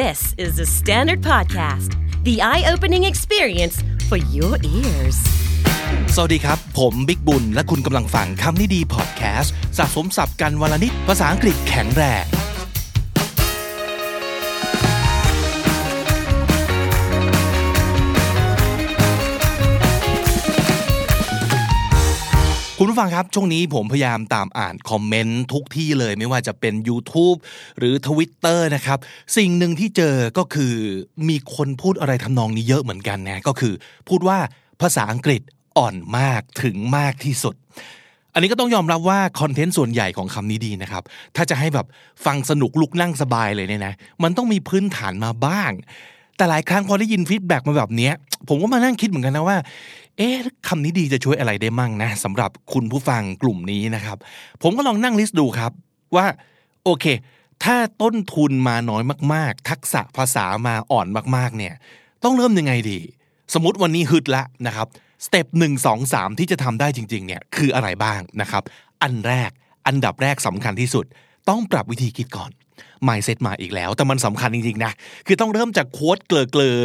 This is the Standard Podcast, the eye opening experience for your ears. สวัสดีครับ ผมบิ๊กบุญ และคุณกำลังฟังคำนี้ดีพอดแคสต์สะสมสับกันวลนิดภาษาอังกฤษแข็งแรง คุณผู้ฟังครับ ช่วงนี้ผมพยายามตามอ่านคอมเมนต์ทุกที่เลยไม่ว่าจะเป็น YouTube หรือ Twitter นะครับ สิ่งหนึ่งที่เจอก็คือมีคนพูดอะไรทำนองนี้เยอะเหมือนกันนะก็คือพูดว่าภาษาอังกฤษอ่อนมากถึงมากที่สุด อันนี้ก็ต้องยอมรับว่าคอนเทนต์ส่วนใหญ่ของคำนี้ดีนะครับ ถ้าจะให้แบบฟังสนุกลุกนั่งสบายเลยเนี่ยนะ มันต้องมีพื้นฐานมาบ้าง แต่หลายครั้งพอได้ยิน feedback มาแบบนี้ผมก็มานั่งคิดเหมือนกันนะว่า เอ๊ะคำนี้ดีจะช่วยอะไรได้มั่งนะสำหรับคุณผู้ฟังกลุ่มนี้นะครับ ผมก็ลองนั่ง list ดูครับว่าโอเค ถ้าต้นทุนมาน้อยมาก ๆ ทักษะภาษามาอ่อนมากๆเนี่ยต้องเริ่มยังไงดี สมมติวันนี้ฮึดละนะครับ step หนึ่งสองสามที่จะทำได้จริง ๆ เนี่ยคืออะไรบ้างนะครับ อันแรกอันดับแรกสำคัญที่สุด ต้องปรับวิธีคิดก่อน mindset มาอีกแล้ว แต่มันสำคัญจริงๆนะคือต้องเริ่มจาก quote เกร่อเกร่อ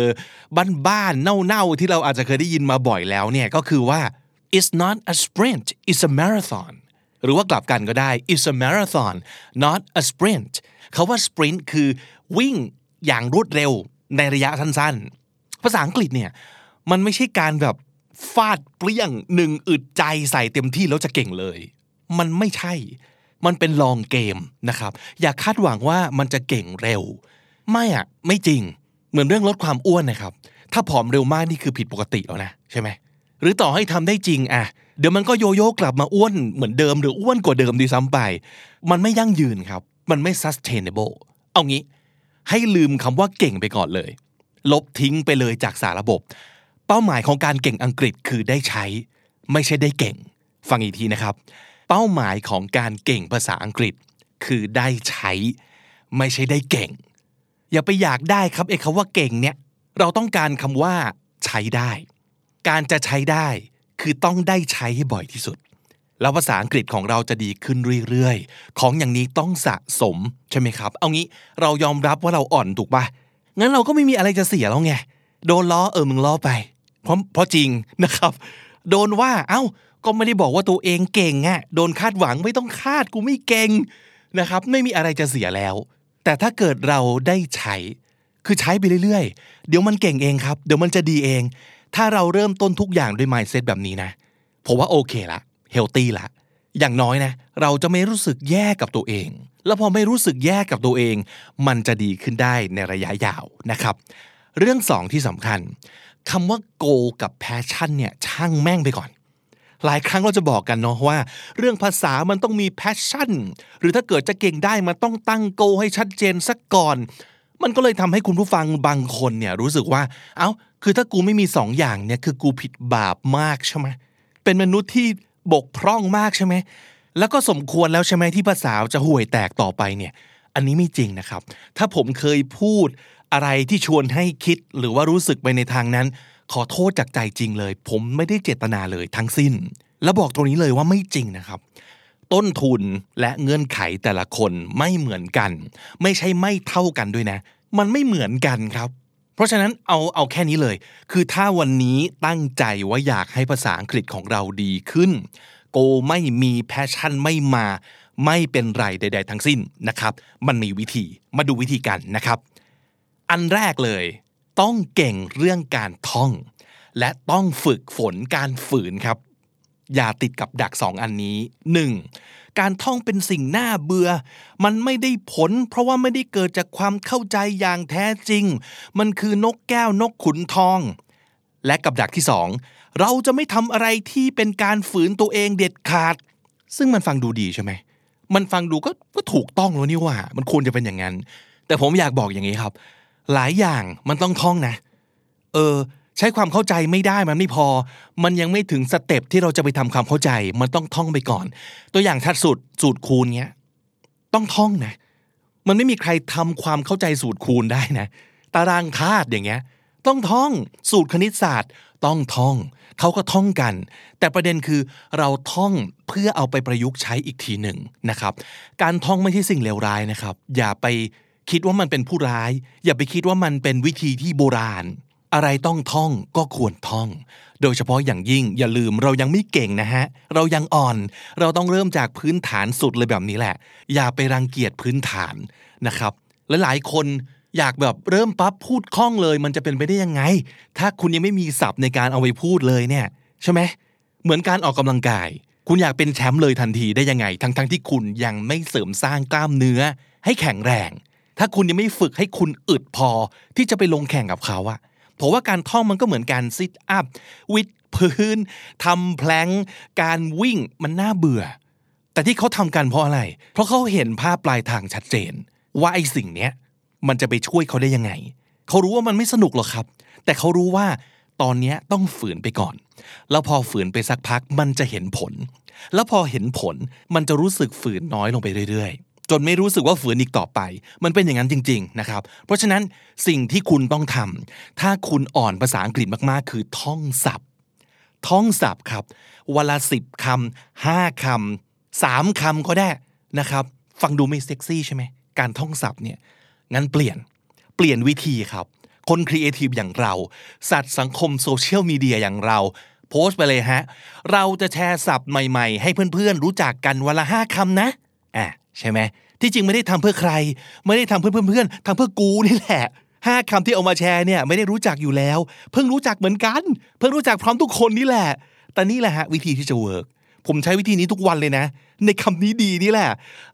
บ้านๆเน่าๆที่เราอาจจะเคยได้ยินมาบ่อยแล้วเนี่ยก็คือว่า it's not a sprint it's a marathon หรือว่ากลับกันก็ได้ it's a marathon not a sprint เขาว่า sprint คือวิ่งอย่างรวดเร็วในระยะสั้นๆ ภาษาอังกฤษเนี่ยมันไม่ใช่การแบบฟาดเปรี้ยงหนึ่งอึดใจใส่เต็มที่แล้วจะเก่งเลย มันไม่ใช่ มันเป็นลองเกมนะครับ อย่าคาดหวังว่ามันจะเก่งเร็ว ไม่อะไม่จริง เหมือนเรื่องลดความอ้วนนะครับ ถ้าผอมเร็วมากนี่คือผิดปกติแล้วนะใช่ไหมหรือต่อให้ทำได้จริงอะเดี๋ยวมันก็โยโย่กลับมาอ้วนเหมือนเดิมหรืออ้วนกว่าเดิมดีซ้ำไป มันไม่ยั่งยืนครับ มันไม่ sustainable เอางี้ ให้ลืมคำว่าเก่งไปก่อนเลย ลบทิ้งไปเลยจากสารระบบ เป้าหมายของการเก่งอังกฤษคือได้ใช้ ไม่ใช่ได้เก่ง ฟังอีกทีนะครับ เป้าหมายของการเก่งภาษาอังกฤษ คือได้ใช้ ไม่ใช่ได้เก่ง อย่าไปอยากได้ครับไอ้คำว่าเก่งเนี่ย เราต้องการคำว่า ใช้ได้ การจะใช้ได้ คือต้องได้ใช้ให้บ่อยที่สุด แล้วภาษาอังกฤษของเราจะดีขึ้นเรื่อยๆ ของอย่างนี้ต้องสะสมใช่ไหมครับ เอางี้เรายอมรับว่าเราอ่อนถูกปะงั้นเราก็ไม่มีอะไรจะเสียแล้วไง โดนล้อเออมึงล้อไป เพราะเพราะจริงนะครับ โดนว่าเอ้า ก็ไม่ได้บอกว่าตัวเองเก่งอะโดนคาดหวังไม่ต้องคาดกูไม่เก่งนะครับ ไม่มีอะไรจะเสียแล้ว แต่ถ้าเกิดเราได้ใช้ คือใช้ไปเรื่อยๆ เดี๋ยวมันเก่งเองครับ เดี๋ยวมันจะดีเอง ถ้าเราเริ่มต้นทุกอย่างด้วย mindset แบบนี้นะผมว่าโอเคละเฮลตี้ละอย่างน้อยนะ เราจะไม่รู้สึกแย่กับตัวเอง แล้วพอไม่รู้สึกแย่กับตัวเอง มันจะดีขึ้นได้ในระยะยาวนะครับ เรื่องสองที่สำคัญคำว่า goal กับ passion เนี่ยช่างแม่งไปก่อน หลายครั้งเราจะบอกกันเนาะว่า เรื่องภาษามันต้องมี passion หรือถ้าเกิดจะเก่งได้มันต้องตั้งโกให้ชัดเจนสักก่อน มันก็เลยทำให้คุณผู้ฟังบางคนเนี่ยรู้สึกว่า เอา้า คือถ้ากูไม่มีสองอย่างเนี่ยคือกูผิดบาปมากใช่ไหมเป็นมนุษย์ที่บกพร่องมากใช่ไหมแล้วก็สมควรแล้วใช่ไหมที่ภาษาจะห่วยแตกต่อไปเนี่ย อันนี้ไม่จริงนะครับ ถ้าผมเคยพูดอะไรที่ชวนให้คิดหรือว่ารู้สึกไปในทางนั้น ขอโทษจากใจจริงเลย ผมไม่ได้เจตนาเลยทั้งสิ้น แล้วบอกตรงนี้เลยว่าไม่จริงนะครับ ต้นทุนและเงื่อนไขแต่ละคนไม่เหมือนกัน ไม่ใช่ไม่เท่ากันด้วยนะ มันไม่เหมือนกันครับเพราะฉะนั้นเอาเอาแค่นี้เลย คือถ้าวันนี้ตั้งใจว่าอยากให้ภาษาอังกฤษของเราดีขึ้น goal ไม่มี passion ไม่มา ไม่เป็นไรใด ๆ ทั้งสิ้นนะครับ มันมีวิธีมาดูวิธีกันนะครับ อันแรกเลย ต้องเก่งเรื่องการท่อง และต้องฝึกฝนการฝืนครับ อย่าติดกับดักสองอันนี้ 1. การท่องเป็นสิ่งน่าเบื่อ มันไม่ได้ผล เพราะว่าไม่ได้เกิดจากความเข้าใจอย่างแท้จริง มันคือนกแก้วนกขุนทอง และกับดักที่สองเราจะไม่ทำอะไรที่เป็นการฝืนตัวเองเด็ดขาด ซึ่งมันฟังดูดีใช่ไหมมันฟังดูก็ก็ถูกต้องแล้วนี่ว่า มันควรจะเป็นอย่างนั้น แต่ผมอยากบอกอย่างนี้ครับ หลายอย่างมันต้องท่องนะ เออ ใช้ความเข้าใจไม่ได้มันไม่พอ มันยังไม่ถึงสเต็ปที่เราจะไปทำความเข้าใจ มันต้องท่องไปก่อน ตัวอย่างชัดสุดสูตรคูณเงี้ยต้องท่องนะ มันไม่มีใครทำความเข้าใจสูตรคูณได้นะ ตารางธาตุอย่างเงี้ย ต้องท่องสูตรคณิตศาสตร์ ต้องท่องเขาก็ท่องกัน แต่ประเด็นคือเราท่องเพื่อเอาไปประยุกต์ใช้อีกทีหนึ่งนะครับ การท่องไม่ใช่สิ่งเลวร้ายนะครับ อย่าไป คิดว่ามันเป็นผู้ร้าย อย่าไปคิดว่ามันเป็นวิธีที่โบราณ อะไรต้องท่องก็ควรท่อง โดยเฉพาะอย่างยิ่งอย่าลืมเรายังไม่เก่งนะฮะ เรายังอ่อน เราต้องเริ่มจากพื้นฐานสุดเลยแบบนี้แหละ อย่าไปรังเกียจพื้นฐานนะครับ และหลายคนอยากแบบเริ่มปั๊บพูดคล่องเลย มันจะเป็นไปได้ยังไง ถ้าคุณยังไม่มีศัพท์ในการเอาไปพูดเลยเนี่ยใช่ไหมเหมือนการออกกำลังกาย คุณอยากเป็นแชมป์เลยทันทีได้ยังไง ทั้งๆทที่คุณยังไม่เสริมสร้างกล้ามเนื้อ ให้แข็งแรง ถ้าคุณยังไม่ฝึกให้คุณอึดพอที่จะไปลงแข่งกับเขาอะผมว่าการท่องมันก็เหมือนการซิทอัพวิดพื้นทำแพลงการวิ่งมันน่าเบื่อ แต่ที่เขาทำกันเพราะอะไร เพราะเขาเห็นภาพปลายทางชัดเจน ว่าไอ้สิ่งเนี้ยมันจะไปช่วยเขาได้ยังไง เขารู้ว่ามันไม่สนุกหรอกครับ แต่เขารู้ว่าตอนนี้ต้องฝืนไปก่อน แล้วพอฝืนไปสักพักมันจะเห็นผล แล้วพอเห็นผลมันจะรู้สึกฝืนน้อยลงไปเรื่อยๆ จนไม่รู้สึกว่าฝืนอีกต่อไป มันเป็นอย่างนั้นจริง ๆนะครับ เพราะฉะนั้นสิ่งที่คุณต้องทำถ้าคุณอ่อนภาษาอังกฤษมากๆ คือท่องศัพท์ ท่องศัพท์ครับวันละสิบคำห้าคำสามคำก็ได้นะครับ ฟังดูไม่เซ็กซี่ใช่ไหมการท่องศัพท์เนี่ยงั้นเปลี่ยนเปลี่ยนวิธีครับ คนครีเอทีฟอย่างเรา สัตว์สังคมโซเชียลมีเดียอย่างเรา โพสต์ไปเลยฮะ เราจะแชร์ศัพท์ใหม่ๆ ให้เพื่อนๆ รู้จักกันวันละห้าคำนะอะ ใช่ไหมที่จริงไม่ได้ทำเพื่อใคร ไม่ได้ทำเพื่อเพื่อนๆทำเพื่อกูนี่แหละห้าคำที่เอามาแชร์เนี่ยไม่ได้รู้จักอยู่แล้ว เพิ่งรู้จักเหมือนกัน เพิ่งรู้จักพร้อมทุกคนนี่แหละ แต่นี่แหละฮะวิธีที่จะเวิร์กผมใช้วิธีนี้ทุกวันเลยนะ ในคำนี้ดีนี่แหละ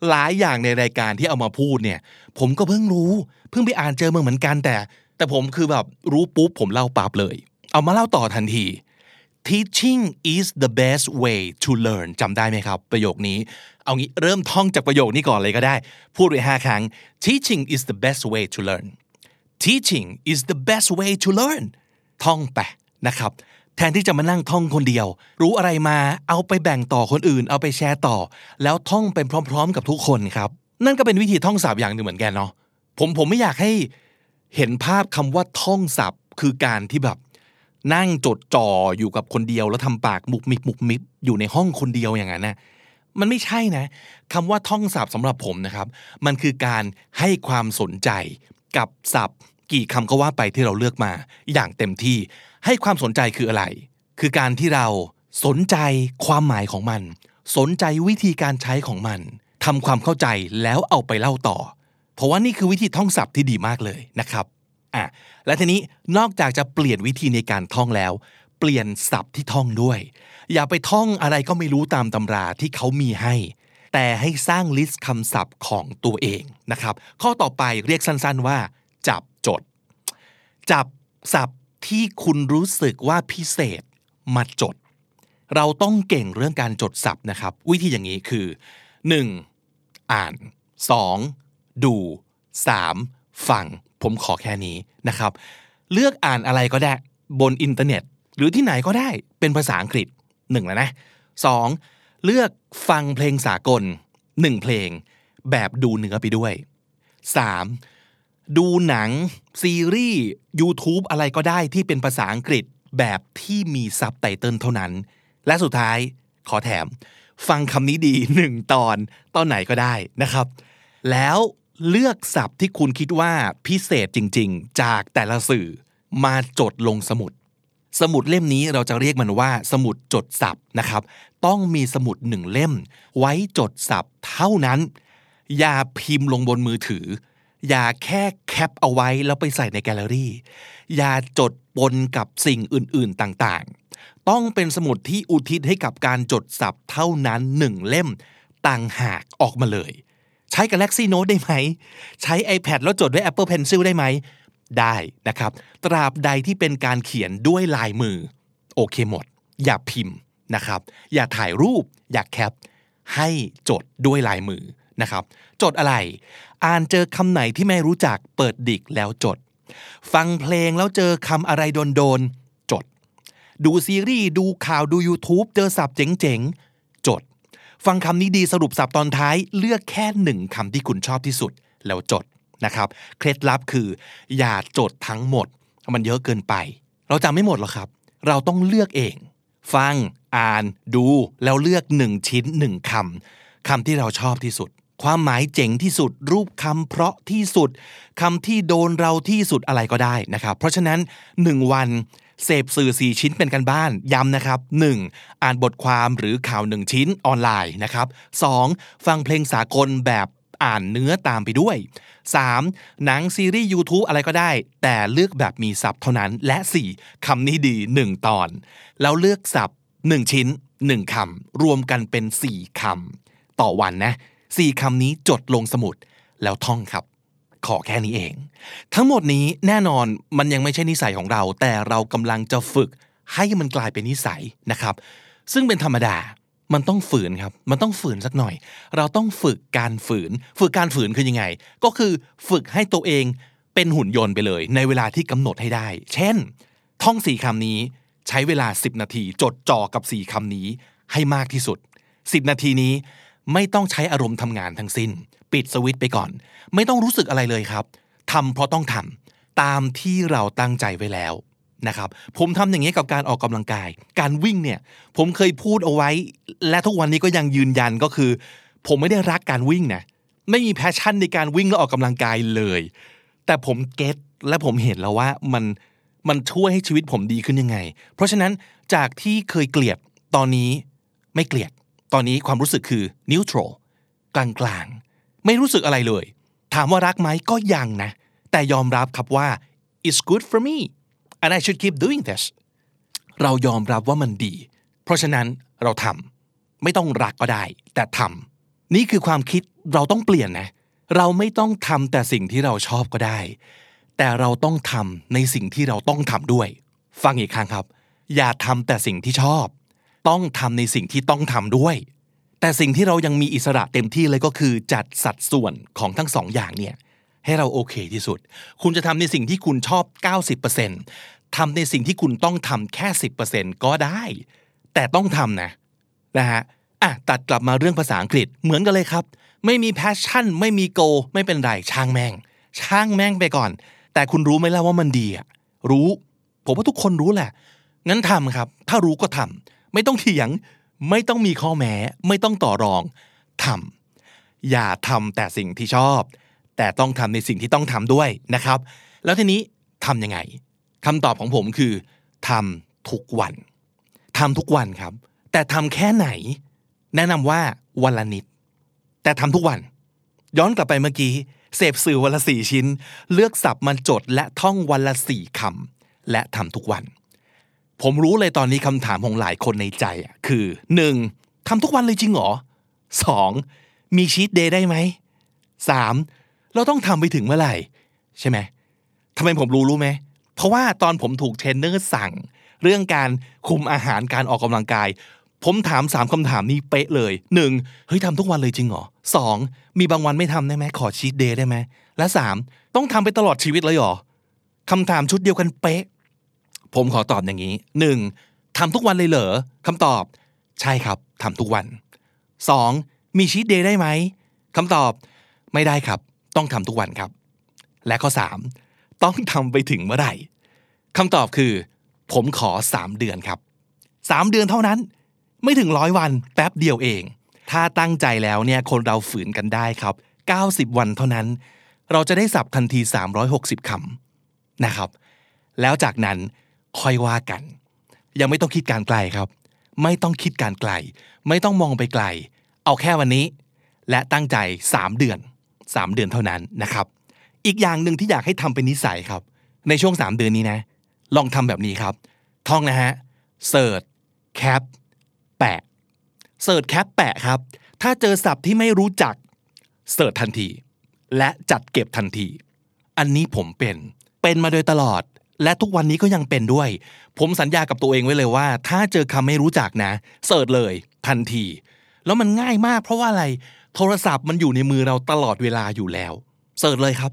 หลายอย่างในรายการที่เอามาพูดเนี่ย ผมก็เพิ่งรู้ เพิ่งไปอ่านเจอมาเหมือนกันแต่ แต่ผมคือแบบรู้ปุ๊บผมเล่าปั๊บเลย เอามาเล่าต่อทันที teaching is the best way to learn จำได้ไหมครับ ประโยคนี้ เอางี้เริ่มท่องจากประโยคนี้ก่อนเลยก็ได้ พูดไปห้าครั้ง teaching is the best way to learn teaching is the best way to learn ท่องไปนะครับ แทนที่จะมานั่งท่องคนเดียว รู้อะไรมาเอาไปแบ่งต่อคนอื่น เอาไปแชร์ต่อ แล้วท่องเป็นพร้อม ๆ กับทุกคนครับ นั่นก็เป็นวิธีท่องศัพท์อย่างหนึ่งเหมือนกันเนาะผมผมไม่อยากให้เห็นภาพคำว่าท่องศัพท์ คือการที่แบบ นั่งจดจ่ออยู่กับคนเดียว แล้วทำปากมุกมิบมุกมิบอยู่ในห้องคนเดียวอย่างนั้นนะมันไม่ใช่นะคำว่าท่องศัพท์สำหรับผมนะครับ มันคือการให้ความสนใจกับศัพท์ กี่คำก็ว่าไปที่เราเลือกมา อย่างเต็มที่ให้ความสนใจคืออะไร คือการที่เราสนใจความหมายของมัน สนใจวิธีการใช้ของมันทำความเข้าใจแล้วเอาไปเล่าต่อ เพราะว่านี่คือวิธีท่องศัพท์ที่ดีมากเลยนะครับ อะและทีนี้นอกจากจะเปลี่ยนวิธีในการท่องแล้ว เปลี่ยนศัพท์ที่ท่องด้วย อย่าไปท่องอะไรก็ไม่รู้ตามตำราที่เขามีให้ แต่ให้สร้าง list คำศัพท์ของตัวเองนะครับ ข้อต่อไปเรียกสั้นๆว่า จับจด จับศัพท์ที่คุณรู้สึกว่าพิเศษมาจด เราต้องเก่งเรื่องการจดศัพท์นะครับ วิธีอย่างนี้คือ 1. อ่าน 2. ดู 3. ฟัง ผมขอแค่นี้นะครับ เลือกอ่านอะไรก็ได้บนอินเทอร์เน็ต หรือที่ไหนก็ได้เป็นภาษาอังกฤษหนึ่งแล้วนะสองเลือกฟังเพลงสากลหนึ่งเพลง แบบดูเนื้อไปด้วยสามดูหนัง ซีรีส์ YouTube อะไรก็ได้ที่เป็นภาษาอังกฤษแบบที่มีซับไตเติลเท่านั้น และสุดท้ายขอแถม ฟังคำนี้ดีหนึ่งตอนตอนไหนก็ได้นะครับ แล้ว เลือกศัพท์ที่คุณคิดว่าพิเศษจริง ๆ จากแต่ละสื่อมาจดลงสมุด สมุดเล่มนี้เราจะเรียกมันว่า สมุดจดศัพท์นะครับ ต้องมีสมุดหนึ่งเล่ม ไว้จดศัพท์เท่านั้น อย่าพิมพ์ลงบนมือถือ อย่าแค่แคปเอาไว้แล้วไปใส่ในแกลเลอรี่ อย่าจดปนกับสิ่งอื่น ๆ ต่างๆ ต้องเป็นสมุดที่อุทิศให้กับการจดศัพท์เท่านั้นหนึ่งเล่มต่างหากออกมาเลย ใช้ Galaxy Note ได้ไหม ใช้ iPad แล้วจดด้วย Apple Pencil ได้ไหม ได้นะครับ ตราบใดที่เป็นการเขียนด้วยลายมือ โอเคหมด อย่าพิมพ์นะครับ อย่าถ่ายรูป อย่าแคป ให้จดด้วยลายมือนะครับจดอะไร อ่านเจอคำไหนที่ไม่รู้จักเปิดดิกแล้วจด ฟังเพลงแล้วเจอคำอะไรโดนๆจด ดูซีรีส์ดูข่าวดู YouTube เจอศัพท์เจ๋งๆ ฟังคำนี้ดีสรุปศัพท์ตอนท้ายเลือกแค่หนึ่งคำที่คุณชอบที่สุดแล้วจดนะครับ เคล็ดลับคือ อย่าจดทั้งหมด มันเยอะเกินไป เราจำไม่หมดหรอกครับ เราต้องเลือกเอง ฟัง อ่าน ดู แล้วเลือกหนึ่งชิ้นหนึ่งคำคำที่เราชอบที่สุด ความหมายเจ๋งที่สุด รูปคำเพราะที่สุดคำที่โดนเราที่สุดอะไรก็ได้นะครับ เพราะฉะนั้น1วัน เสพสื่อ 4 ชิ้นเป็นกันบ้าน ย้ำนะครับ 1. อ่านบทความหรือข่าว 1 ชิ้นออนไลน์นะครับ 2. ฟังเพลงสากลแบบอ่านเนื้อตามไปด้วย 3. หนังซีรีส์ YouTube อะไรก็ได้ แต่เลือกแบบมีศัพท์เท่านั้น และ 4. คำนี้ดี 1 ตอน แล้วเลือกศัพท์ 1 ชิ้น 1คำรวมกันเป็น 4คำต่อวันนะ 4คำนี้จดลงสมุดแล้วท่องครับ ขอแค่นี้เอง ทั้งหมดนี้แน่นอนมันยังไม่ใช่นิสัยของเรา แต่เรากำลังจะฝึกให้มันกลายเป็นนิสัยนะครับ ซึ่งเป็นธรรมดามันต้องฝืนครับ มันต้องฝืนสักหน่อย เราต้องฝึกการฝืน ฝึกการฝืนคือยังไง ก็คือฝึกให้ตัวเองเป็นหุ่นยนต์ไปเลย ในเวลาที่กำหนดให้ได้ เช่น ท่องสี่คำนี้ ใช้เวลา 10 นาที จดจ่อกับสี่คำนี้ให้มากที่สุด 10 นาทีนี้ไม่ต้องใช้อารมณ์ทำงานทั้งสิ้น ปิดสวิตไปก่อน ไม่ต้องรู้สึกอะไรเลยครับทำเพราะต้องทำตามที่เราตั้งใจไว้แล้วนะครับผมทำอย่างนี้กับการออกกำลังกาย การวิ่งเนี่ยผมเคยพูดเอาไว้ และทุกวันนี้ก็ยังยืนยันก็คือ ผมไม่ได้รักการวิ่งนะไม่มีแพชชั่นในการวิ่งและออกกำลังกายเลย แต่ผมเก็ตและผมเห็นแล้วว่ามันมันช่วยให้ชีวิตผมดีขึ้นยังไง เพราะฉะนั้นจากที่เคยเกลียดตอนนี้ไม่เกลียด ตอนนี้ความรู้สึกคือ neutral กลาง ไม่รู้สึกอะไรเลย ถามว่ารักไหมก็ยังนะ แต่ยอมรับครับว่า it's good for me and I should keep doing this เรายอมรับว่ามันดี เพราะฉะนั้นเราทำไม่ต้องรักก็ได้ แต่ทำนี่คือความคิดเราต้องเปลี่ยนนะ เราไม่ต้องทำแต่สิ่งที่เราชอบก็ได้ แต่เราต้องทำในสิ่งที่เราต้องทำด้วย ฟังอีกครั้งครับ อย่าทำแต่สิ่งที่ชอบ ต้องทำในสิ่งที่ต้องทำด้วย แต่สิ่งที่เรายังมีอิสระเต็มที่เลยก็คือจัดสัดส่วนของทั้งสองอย่างเนี่ยให้เราโอเคที่สุด คุณจะทำในสิ่งที่คุณชอบ 90%ทำในสิ่งที่คุณต้องทำแค่ 10%ก็ได้ แต่ต้องทำนะนะฮะอะตัดกลับมาเรื่องภาษาอังกฤษเหมือนกันเลยครับ ไม่มี passion ไม่มี go ไม่เป็นไรช่างแม่ง ช่างแม่งไปก่อน แต่คุณรู้ไหมล่ะว่ามันดีอะรู้ ผมว่าทุกคนรู้แหละ งั้นทำครับ ถ้ารู้ก็ทำไม่ต้องเถียง ไม่ต้องมีข้อแม้ ไม่ต้องต่อรองทำอย่าทำแต่สิ่งที่ชอบ แต่ต้องทำในสิ่งที่ต้องทำด้วยนะครับ แล้วทีนี้ทำยังไงคำตอบของผมคือทำทุกวันทำทุกวันครับ แต่ทำแค่ไหน แนะนำว่าวันละนิด แต่ทำทุกวัน ย้อนกลับไปเมื่อกี้เสพสื่อวันละสี่ชิ้น เลือกศัพท์มันจดและท่องวันละสี่คำและทำทุกวัน ผมรู้เลยตอนนี้คำถามของหลายคนในใจอะคือ 1. ทำทุกวันเลยจริงหรอ 2. มี cheat day ได้ไหม 3. เราต้องทำไปถึงเมื่อไหร่ ใช่ไหมทำไมผมรู้รู้ไหม เพราะว่าตอนผมถูกเทรนเนอร์สั่ง เรื่องการคุมอาหารการออกกำลังกาย ผมถามสามคำถามนี้เป๊ะเลยหนึ่งเฮ้ยทำทุกวันเลยจริงหรอสองมีบางวันไม่ทำได้ไหมขอชีตเดย์ได้ไหมและสามต้องทำไปตลอดชีวิตเลยหรอคำถามชุดเดียวกันเป๊ะ ผมขอตอบอย่างนี้หนึ่งทำทุกวันเลยเหรอคำตอบ ใช่ครับทำทุกวันสองมีชีตเดย์ได้ไหมคำตอบไม่ได้ครับ ต้องทำทุกวันครับ และข้อสามต้องทำไปถึงเมื่อไหร่คำตอบคือ ผมขอสามเดือนครับสามเดือนเท่านั้น ไม่ถึงร้อยวันแป๊บเดียวเอง ถ้าตั้งใจแล้วเนี่ยคนเราฝืนกันได้ครับ 90 วันเท่านั้น เราจะได้สับทันที 360คำนะครับ แล้วจากนั้น ค่อยว่ากัน ยังไม่ต้องคิดการไกลครับ ไม่ต้องคิดการไกล ไม่ต้องมองไปไกล เอาแค่วันนี้ และตั้งใจ 3 เดือน 3 เดือนเท่านั้นนะครับ อีกอย่างหนึ่งที่อยากให้ทำเป็นนิสัยครับ ในช่วง 3 เดือนนี้นะ ลองทำแบบนี้ครับ ท่องนะฮะ search cap แปะ search cap แปะครับ ถ้าเจอศัพท์ที่ไม่รู้จัก search ทันที และจัดเก็บทันที อันนี้ผมเป็น เป็นมาโดยตลอด และทุกวันนี้ก็ยังเป็นด้วย ผมสัญญากับตัวเองไว้เลยว่า ถ้าเจอคำไม่รู้จักนะ search เลยทันที แล้วมันง่ายมากเพราะว่าอะไร โทรศัพท์มันอยู่ในมือเราตลอดเวลาอยู่แล้ว search เลยครับ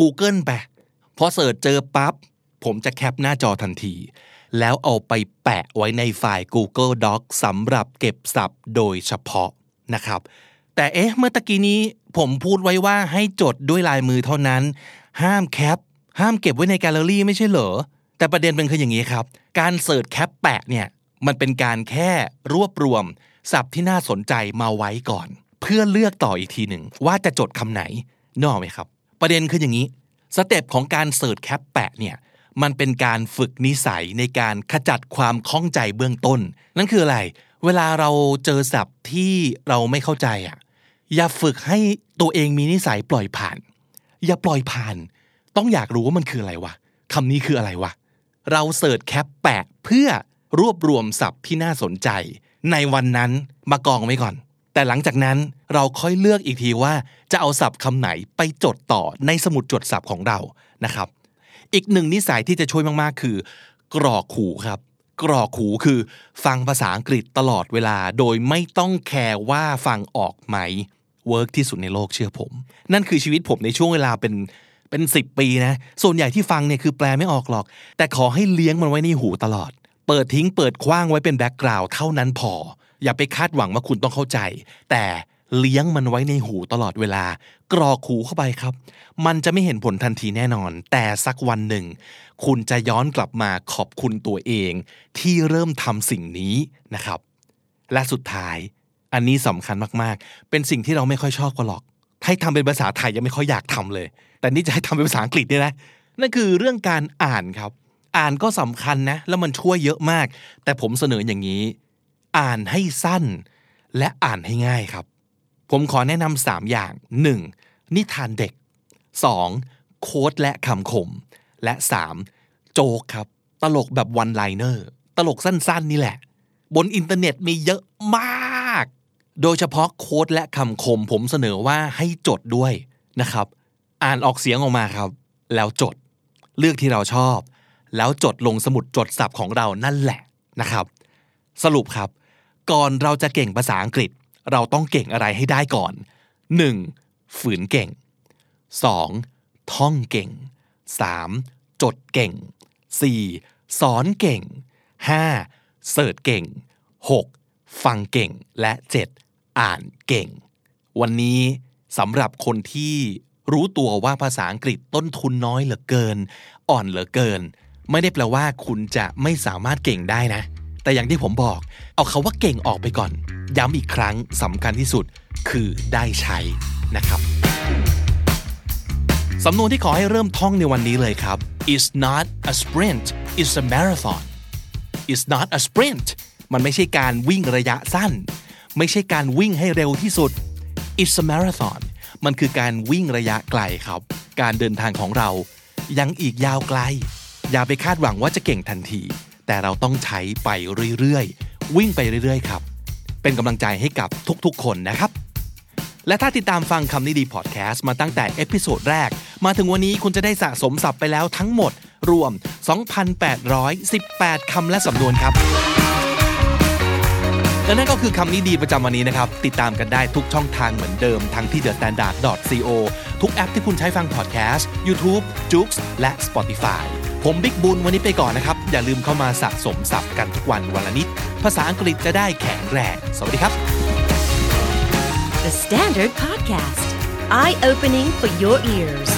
Google ไปพอ search เจอปั๊บ ผมจะ cap หน้าจอทันที แล้วเอาไปแปะไว้ในไฟล์ Google Doc สำหรับเก็บศัพท์โดยเฉพาะนะครับ แต่เอ๊ะเมื่อตะกี้นี้ผมพูดไว้ว่าให้จดด้วยลายมือเท่านั้น ห้าม cap ห้ามเก็บไว้ในแกลเลอรี่ไม่ใช่เหรอ แต่ประเด็นเป็นคืออย่างนี้ครับ การ search cap แปะเนี่ยมันเป็นการแค่รวบรวมศัพท์ที่น่าสนใจมาไว้ก่อน เพื่อเลือกต่ออีกทีหนึ่งว่าจะจดคำไหนึกออกไหมครับ ประเด็นคืออย่างนี้ step ของการ search cap แปะเนี่ยมันเป็นการฝึกนิสัยในการขจัดความข้องใจเบื้องต้น นั่นคืออะไร เวลาเราเจอศัพท์ที่เราไม่เข้าใจอะอย่าฝึกให้ตัวเองมีนิสัยปล่อยผ่าน อย่าปล่อยผ่าน ต้องอยากรู้ว่ามันคืออะไรวะคำนี้คืออะไรวะ เรา search cap แปะเพื่อรวบรวมศัพท์ที่น่าสนใจ ในวันนั้นมากองไว้ก่อน แต่หลังจากนั้นเราค่อยเลือกอีกทีว่า จะเอาศัพท์คำไหนไปจดต่อในสมุดจดศัพท์ของเรานะครับ อีกหนึ่งนิสัยที่จะช่วยมากๆ คือ กรอกหูครับ กรอกหูคือ ฟังภาษาอังกฤษตลอดเวลา โดยไม่ต้องแคร์ว่าฟังออกไหมwork ที่สุดในโลกเชื่อผม นั่นคือชีวิตผมในช่วงเวลาเป็น เป็นสิบปีนะ ส่วนใหญ่ที่ฟังเนี่ยคือแปลไม่ออกหรอก แต่ขอให้เลี้ยงมันไว้ในหูตลอด เปิดทิ้งเปิดขว้างไว้เป็น background เท่านั้นพอ อย่าไปคาดหวังว่าคุณต้องเข้าใจ แต่เลี้ยงมันไว้ในหูตลอดเวลา กรอกหูเข้าไปครับ มันจะไม่เห็นผลทันทีแน่นอน แต่สักวันหนึ่ง คุณจะย้อนกลับมาขอบคุณตัวเอง ที่เริ่มทำสิ่งนี้นะครับ และสุดท้าย อันนี้สำคัญมากๆ เป็นสิ่งที่เราไม่ค่อยชอบกันหรอกให้ทำเป็นภาษาไทยยังไม่ค่อยอยากทำเลย แต่นี่จะให้ทำเป็นภาษาอังกฤษเนี่ยนะนั่นคือเรื่องการอ่านครับ อ่านก็สำคัญนะ แล้วมันช่วยเยอะมาก แต่ผมเสนออย่างนี้ อ่านให้สั้น และอ่านให้ง่ายครับ ผมขอแนะนำสามอย่าง 1. นิทานเด็ก 2. โค้ดและคำคม และ 3. โจกครับ ตลกแบบวันไลเนอร์ ตลกสั้นๆ นี่แหละ บนอินเทอร์เน็ตมีเยอะมาก โดยเฉพาะโค้ดและคำคม ผมเสนอว่าให้จดด้วยนะครับ อ่านออกเสียงออกมาครับ แล้วจดเลือกที่เราชอบ แล้วจดลงสมุดจดศัพท์ของเรานั่นแหละนะครับ สรุปครับ ก่อนเราจะเก่งภาษาอังกฤษ เราต้องเก่งอะไรให้ได้ก่อน 1. ฝืนเก่ง 2. ท่องเก่ง 3. จดเก่ง 4. สอนเก่ง 5. เสิร์ชเก่ง 6. ฟังเก่งและ 7. อ่านเก่ง วันนี้สำหรับคนที่ รู้ตัวว่าภาษาอังกฤษต้นทุนน้อยเหลือเกิน อ่อนเหลือเกิน ไม่ได้แปลว่าคุณจะไม่สามารถเก่งได้นะ แต่อย่างที่ผมบอก เอาคาว่าเก่งออกไปก่อน ย้ำอีกครั้งสำคัญที่สุดคือได้ใช้นะครับสำนวนที่ขอให้เริ่มท่องในวันนี้เลยครับ is not a sprint is a marathon is not a sprint มันไม่ใช่การวิ่งระยะสั้น ไม่ใช่การวิ่งให้เร็วที่สุด it's a marathon มันคือการวิ่งระยะไกลครับ การเดินทางของเรายังอีกยาวไกล อย่าไปคาดหวังว่าจะเก่งทันที แต่เราต้องใช้ไปเรื่อยๆ วิ่งไปเรื่อยๆ ครับ เป็นกำลังใจให้กับทุกๆ คนนะครับ และถ้าติดตามฟังคำนี้ดีพอดแคสต์มาตั้งแต่ episode แรก มาถึงวันนี้คุณจะได้สะสมศัพท์ไปแล้วทั้งหมด รวม 2,818 คำและสำนวนครับ และนั่นก็คือคำนี้ดีประจำวันนี้นะครับ ติดตามกันได้ทุกช่องทางเหมือนเดิม ทั้งที่ thestandard.co ทุกแอปที่คุณใช้ฟังพอดแคสต์ YouTube, j o o x และ Spotify ผมบิ๊กบุญวันนี้ไปก่อนนะครับ อย่าลืมเข้ามาสะสมศัพท์กันทุกวันวันละนิด ภาษาอังกฤษจะได้แข็งแรงสวัสดีครับ The Standard Podcast, eye opening for your ears.